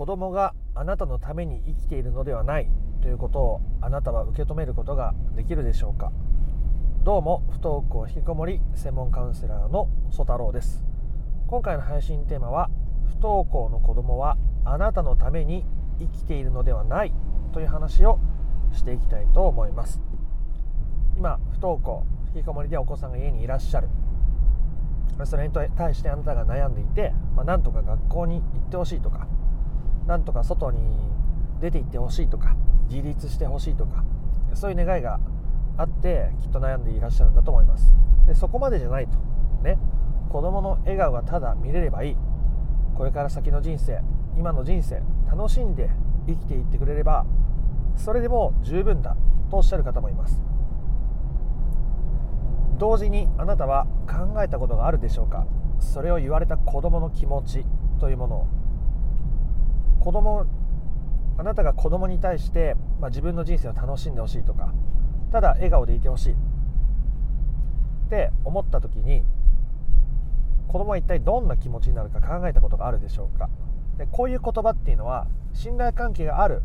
子供があなたのために生きているのではないということをあなたは受け止めることができるでしょうか？どうも不登校引きこもり専門カウンセラーの曽太郎です。今回の配信テーマは不登校の子供はあなたのために生きているのではないという話をしていきたいと思います。今不登校引きこもりでお子さんが家にいらっしゃる。それに対してあなたが悩んでいて、まあ、なんとか学校に行ってほしいとかなんとか外に出て行ってほしいとか自立してほしいとかそういう願いがあってきっと悩んでいらっしゃるんだと思います。でそこまでじゃないと。ね。子供の笑顔がただ見れればいい。これから先の人生今の人生楽しんで生きていってくれればそれでも十分だとおっしゃる方もいます。同時にあなたは考えたことがあるでしょうか。それを言われた子供の気持ちというものを。子供あなたが子供に対して、まあ、自分の人生を楽しんでほしいとかただ笑顔でいてほしい。って思った時に子供は一体どんな気持ちになるか考えたことがあるでしょうか。でこういう言葉っていうのは信頼関係がある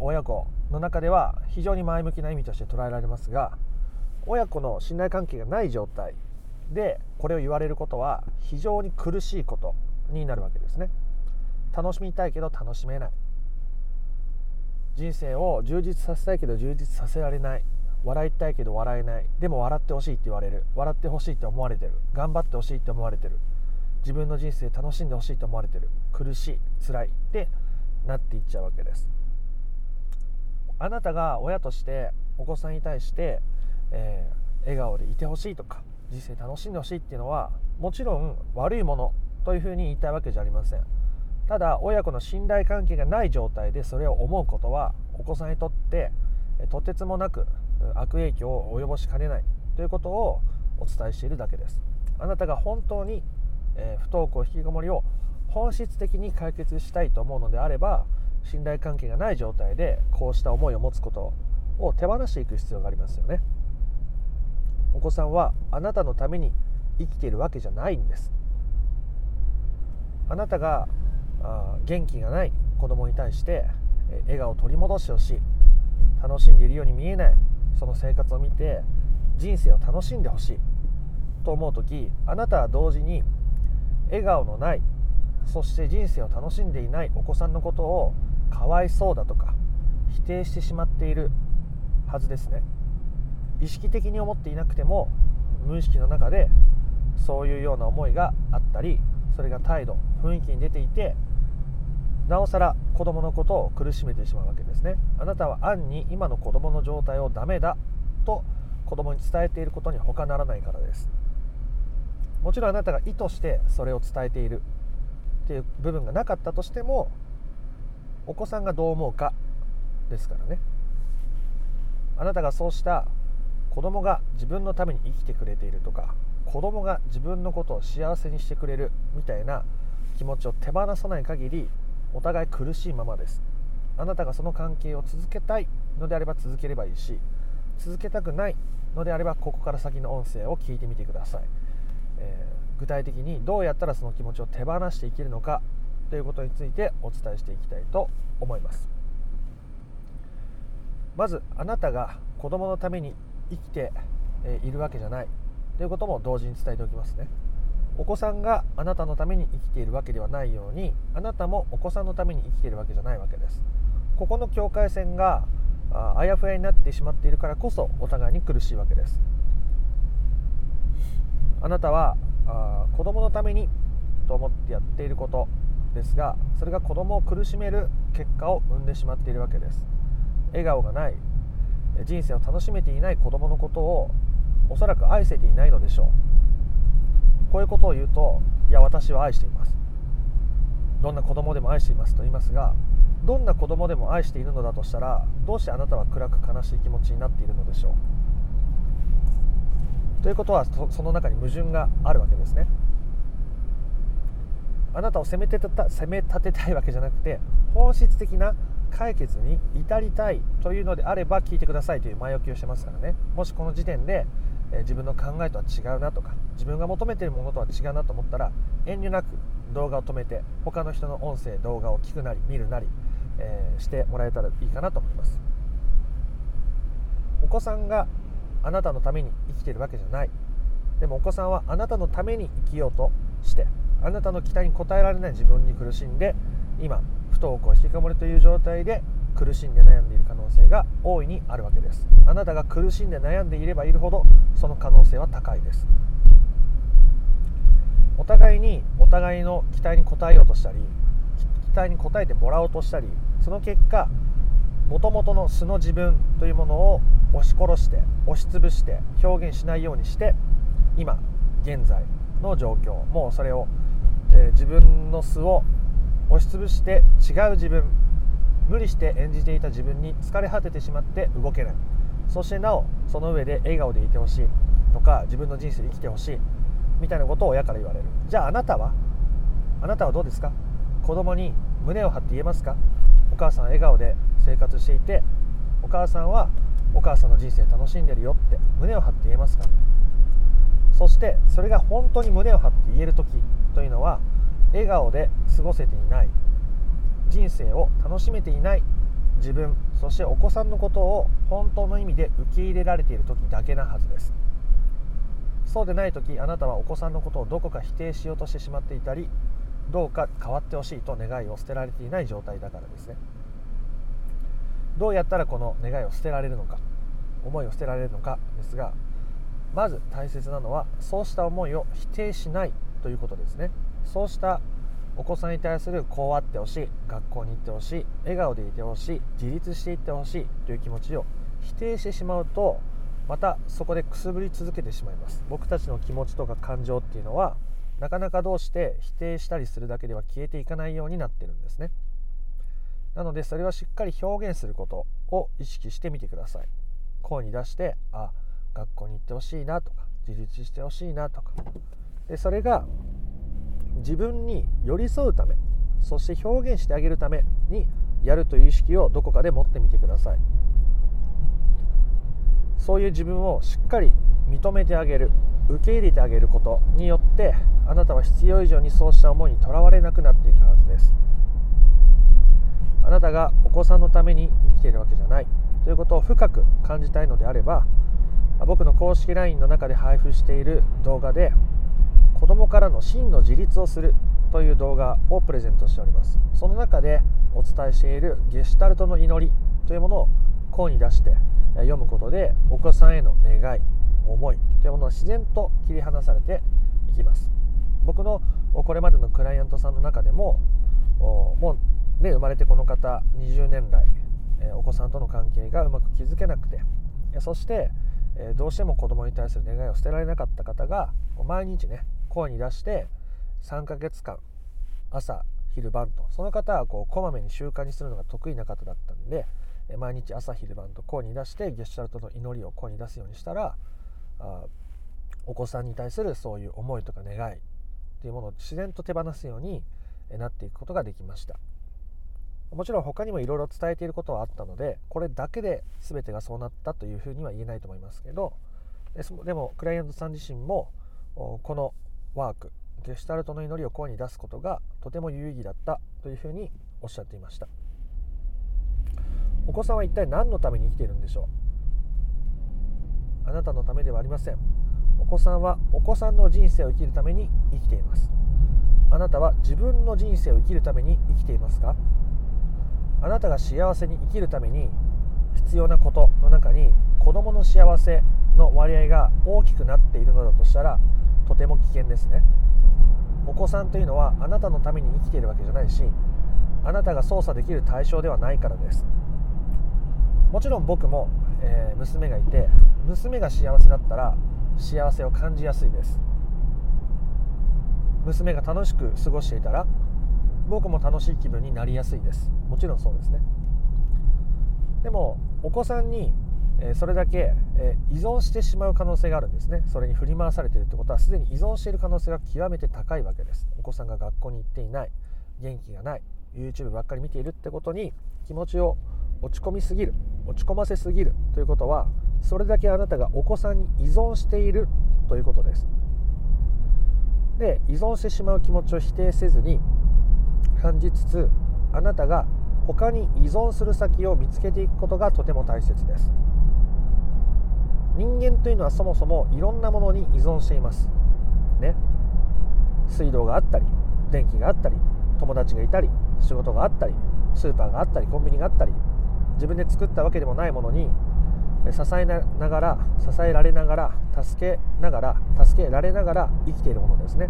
親子の中では非常に前向きな意味として捉えられますが親子の信頼関係がない状態でこれを言われることは非常に苦しいことになるわけですね。楽しみたいけど楽しめない。人生を充実させたいけど充実させられない。笑いたいけど笑えない。でも笑ってほしいって言われる。笑ってほしいって思われてる。頑張ってほしいって思われてる。自分の人生楽しんでほしいと思われてる。苦しい辛い。ってなっていっちゃうわけです。あなたが親としてお子さんに対してえー、笑顔でいてほしいとか人生楽しんでほしいっていうのはもちろん悪いものというふうに言いたいわけじゃありません。ただ親子の信頼関係がない状態でそれを思うことはお子さんにとってとてつもなく悪影響を及ぼしかねない。ということをお伝えしているだけです。あなたが本当に、え、不登校引きこもりを本質的に解決したいと思うのであれば信頼関係がない状態でこうした思いを持つことを手放していく必要がありますよね。お子さんはあなたのために生きているわけじゃないんです。あなたがあ元気がない子供に対して笑顔を取り戻してほしい。楽しんでいるように見えない。その生活を見て人生を楽しんでほしい。と思う時あなたは同時に笑顔のないそして人生を楽しんでいないお子さんのことをかわいそうだとか否定してしまっているはずですね。意識的に思っていなくても無意識の中でそういうような思いがあったりそれが態度雰囲気に出ていてなおさら子供のことを苦しめてしまうわけですね。あなたは暗に今の子供の状態をダメだと子供に伝えていることに他ならないからです。もちろんあなたが意図してそれを伝えているっていう部分がなかったとしてもお子さんがどう思うかですからね。あなたがそうした子供が自分のために生きてくれているとか子供が自分のことを幸せにしてくれるみたいな気持ちを手放さない限りお互い苦しいままです。あなたがその関係を続けたいのであれば続ければいいし続けたくないのであればここから先の音声を聞いてみてください、えー、具体的にどうやったらその気持ちを手放していけるのかということについてお伝えしていきたいと思います。まずあなたが子供のために生きているわけじゃないということも同時に伝えておきますね。お子さんがあなたのために生きているわけではないようにあなたもお子さんのために生きているわけじゃないわけです。ここの境界線があやふやになってしまっているからこそお互いに苦しいわけです。あなたはあ子供のためにと思ってやっていることですがそれが子供を苦しめる結果を生んでしまっているわけです。笑顔がない人生を楽しめていない子供のことをおそらく愛せていないのでしょう。こういうことを言うといや私は愛しています。どんな子供でも愛していますと言いますがどんな子供でも愛しているのだとしたらどうしてあなたは暗く悲しい気持ちになっているのでしょう？ということはその中に矛盾があるわけですね。あなたを責めてた責め立てたいわけじゃなくて本質的な解決に至りたいというのであれば聞いてくださいという前置きをしてますからね。もしこの時点で、え自分の考えとは違うなとか自分が求めているものとは違うなと思ったら遠慮なく動画を止めて他の人の音声動画を聞くなり見るなり、えー、してもらえたらいいかなと思います。お子さんがあなたのために生きているわけじゃない。でもお子さんはあなたのために生きようとしてあなたの期待に応えられない自分に苦しんで今不登校引きこもりという状態で苦しんで悩んでいる可能性が大いにあるわけです。あなたが苦しんで悩んでいればいるほどその可能性は高いです。お互いにお互いの期待に応えようとしたり期待に応えてもらおうとしたりその結果もともとの素の自分というものを押し殺して押しつぶして表現しないようにして今現在の状況。もうそれを、えー、自分の素を押しつぶして違う自分無理して演じていた自分に疲れ果ててしまって動けない。そしてなおその上で笑顔でいてほしい。とか自分の人生生きてほしい。みたいなことを親から言われる。じゃああなたは？あなたはどうですか？子供に胸を張って言えますか？お母さん笑顔で生活していてお母さんはお母さんの人生楽しんでるよって胸を張って言えますか？そしてそれが本当に胸を張って言える時というのは笑顔で過ごせていない。人生を楽しめていない自分そしてお子さんのことを本当の意味で受け入れられている時だけなはずです。そうでない時あなたはお子さんのことをどこか否定しようとしてしまっていたりどうか変わってほしいと願いを捨てられていない状態だからですね。どうやったらこの願いを捨てられるのか思いを捨てられるのかですがまず大切なのはそうした思いを否定しないということですね。そうしたお子さんに対するこうあってほしい学校に行ってほしい笑顔でいてほしい自立していってほしいという気持ちを否定してしまうとまたそこでくすぶり続けてしまいます。僕たちの気持ちとか感情っていうのはなかなかどうして否定したりするだけでは消えていかないようになってるんですね。なのでそれはしっかり表現することを意識してみてください。声に出してあ学校に行ってほしいなとか自立してほしいなとか。でそれが自分に寄り添うためそして表現してあげるためにやるという意識をどこかで持ってみてください。そういう自分をしっかり認めてあげる受け入れてあげることによってあなたは必要以上にそうした思いにとらわれなくなっていくはずです。あなたがお子さんのために生きているわけじゃない。ということを深く感じたいのであれば僕の公式 LINE の中で配布している動画で子供からの真の自立をするという動画をプレゼントしております。その中でお伝えしているゲシュタルトの祈りというものを声に出して読むことでお子さんへの願い思いというものは自然と切り離されていきます。僕のこれまでのクライアントさんの中でももうね生まれてこの方20年来お子さんとの関係がうまく築けなくてそしてどうしても子供に対する願いを捨てられなかった方が毎日ね声に出して3ヶ月間朝昼晩とその方はこうこまめに習慣にするのが得意な方だったんで毎日朝昼晩と声に出してゲシュタルトの祈りを声に出すようにしたらあお子さんに対するそういう思いとか願いっていうものを自然と手放すようになっていくことができました。もちろん他にもいろいろ伝えていることはあったのでこれだけで全てがそうなったというふうには言えないと思いますけどでもクライアントさん自身もこのワークゲシュタルトの祈りを声に出すことがとても有意義だったというふうにおっしゃっていました。お子さんは一体何のために生きているんでしょう？あなたのためではありません。お子さんはお子さんの人生を生きるために生きています。あなたは自分の人生を生きるために生きていますか？あなたが幸せに生きるために必要なことの中に子どもの幸せの割合が大きくなっているのだとしたらとても危険ですね。お子さんというのはあなたのために生きているわけじゃないしあなたが操作できる対象ではないからです。もちろん僕も、えー、娘がいて娘が幸せだったら幸せを感じやすいです。娘が楽しく過ごしていたら僕も楽しい気分になりやすいです。もちろんそうですね。でもお子さんにそれだけ依存してしまう可能性があるんですね。それに振り回されているってことはすでに依存している可能性が極めて高いわけです。お子さんが学校に行っていない。元気がない。YouTube ばっかり見ているってことに気持ちを落ち込みすぎる。落ち込ませすぎる。ということはそれだけあなたがお子さんに依存しているということです。で依存してしまう気持ちを否定せずに感じつつあなたが他に依存する先を見つけていくことがとても大切です。人間というのはそもそもいろんなものに依存しています。ね。水道があったり電気があったり友達がいたり仕事があったりスーパーがあったりコンビニがあったり自分で作ったわけでもないものに支えながら支えられながら助けながら助けられながら生きているものですね。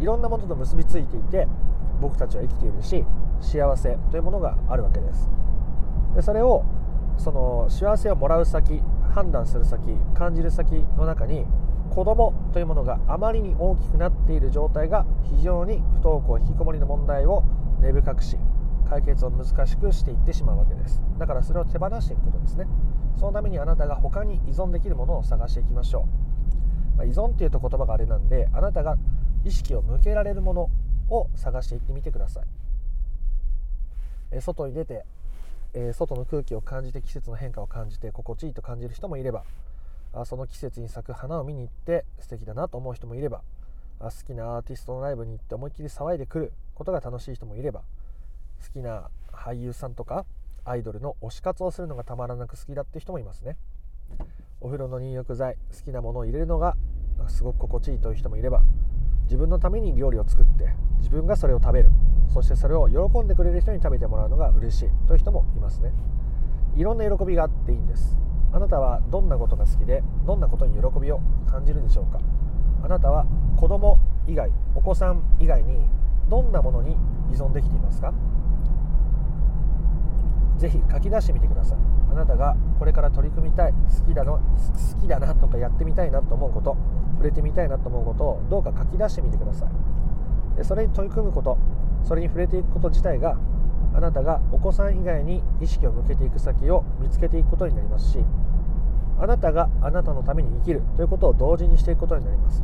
いろんなものと結びついていて僕たちは生きているし幸せというものがあるわけです。でそれをその幸せをもらう先判断する先感じる先の中に子供というものがあまりに大きくなっている状態が非常に不登校引きこもりの問題を根深くし解決を難しくしていってしまうわけです。だからそれを手放していくことですね。そのためにあなたが他に依存できるものを探していきましょう、まあ、依存っていうと言葉があれなんであなたが意識を向けられるものを探していってみてください。え外に出て、え外の空気を感じて季節の変化を感じて心地いいと感じる人もいればあその季節に咲く花を見に行って素敵だなと思う人もいればあ好きなアーティストのライブに行って思いっきり騒いでくることが楽しい人もいれば好きな俳優さんとかアイドルの推し活をするのがたまらなく好きだって人もいますね。お風呂の入浴剤好きなものを入れるのがすごく心地いいという人もいれば自分のために料理を作って自分がそれを食べる。そしてそれを喜んでくれる人に食べてもらうのが嬉しいという人もいますね。いろんな喜びがあっていいんです。あなたはどんなことが好きでどんなことに喜びを感じるでしょうか。あなたは子供以外お子さん以外にどんなものに依存できていますか。ぜひ書き出してみてください。あなたがこれから取り組みたい好きだの好きだなとかやってみたいなと思うこと触れてみたいなと思うことをどうか書き出してみてください。それに取り組むことそれに触れていくこと自体があなたがお子さん以外に意識を向けていく先を見つけていくことになりますしあなたがあなたのために生きるということを同時にしていくことになります。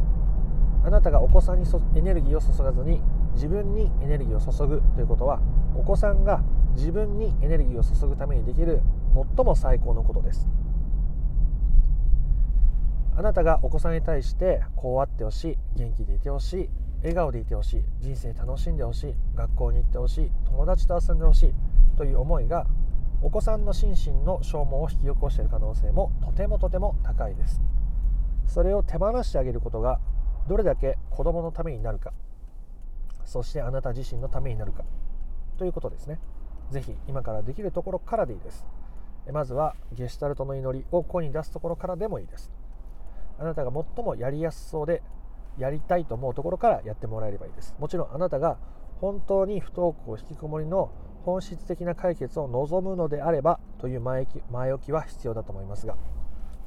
あなたがお子さんにエネルギーを注がずに自分にエネルギーを注ぐということはお子さんが自分にエネルギーを注ぐためにできる最も最高のことです。あなたがお子さんに対してこうあってほしい元気でいてほしい笑顔でいてほしい人生楽しんでほしい学校に行ってほしい友達と遊んでほしいという思いがお子さんの心身の消耗を引き起こしている可能性もとてもとても高いです。それを手放してあげることがどれだけ子供のためになるかそしてあなた自身のためになるかということですね。是非今からできるところからでいいです。まずはゲシュタルトの祈りを声に出すところからでもいいです。あなたが最もやりやすそうでやりたいと思うところからやってもらえればいいです。もちろんあなたが本当に不登校引きこもりの本質的な解決を望むのであればという前置きは必要だと思いますが。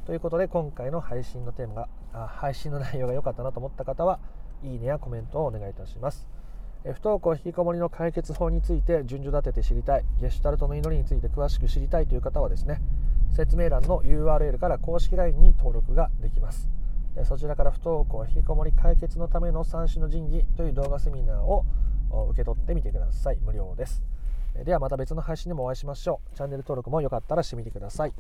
ということで今回の配信のテーマがあ配信の内容が良かったなと思った方はいいねやコメントをお願いいたします。不登校引きこもりの解決法について順序立てて知りたいゲシュタルトの祈りについて詳しく知りたいという方はですね説明欄の URL から公式 LINE に登録ができます。そちらから不登校引きこもり解決のための三種の神器という動画セミナーを受け取ってみてください。無料です。ではまた別の配信でもお会いしましょう。チャンネル登録もよかったらしてみてください。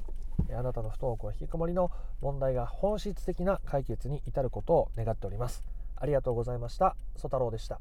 あなたの不登校引きこもりの問題が本質的な解決に至ることを願っております。ありがとうございました。ソ太郎でした。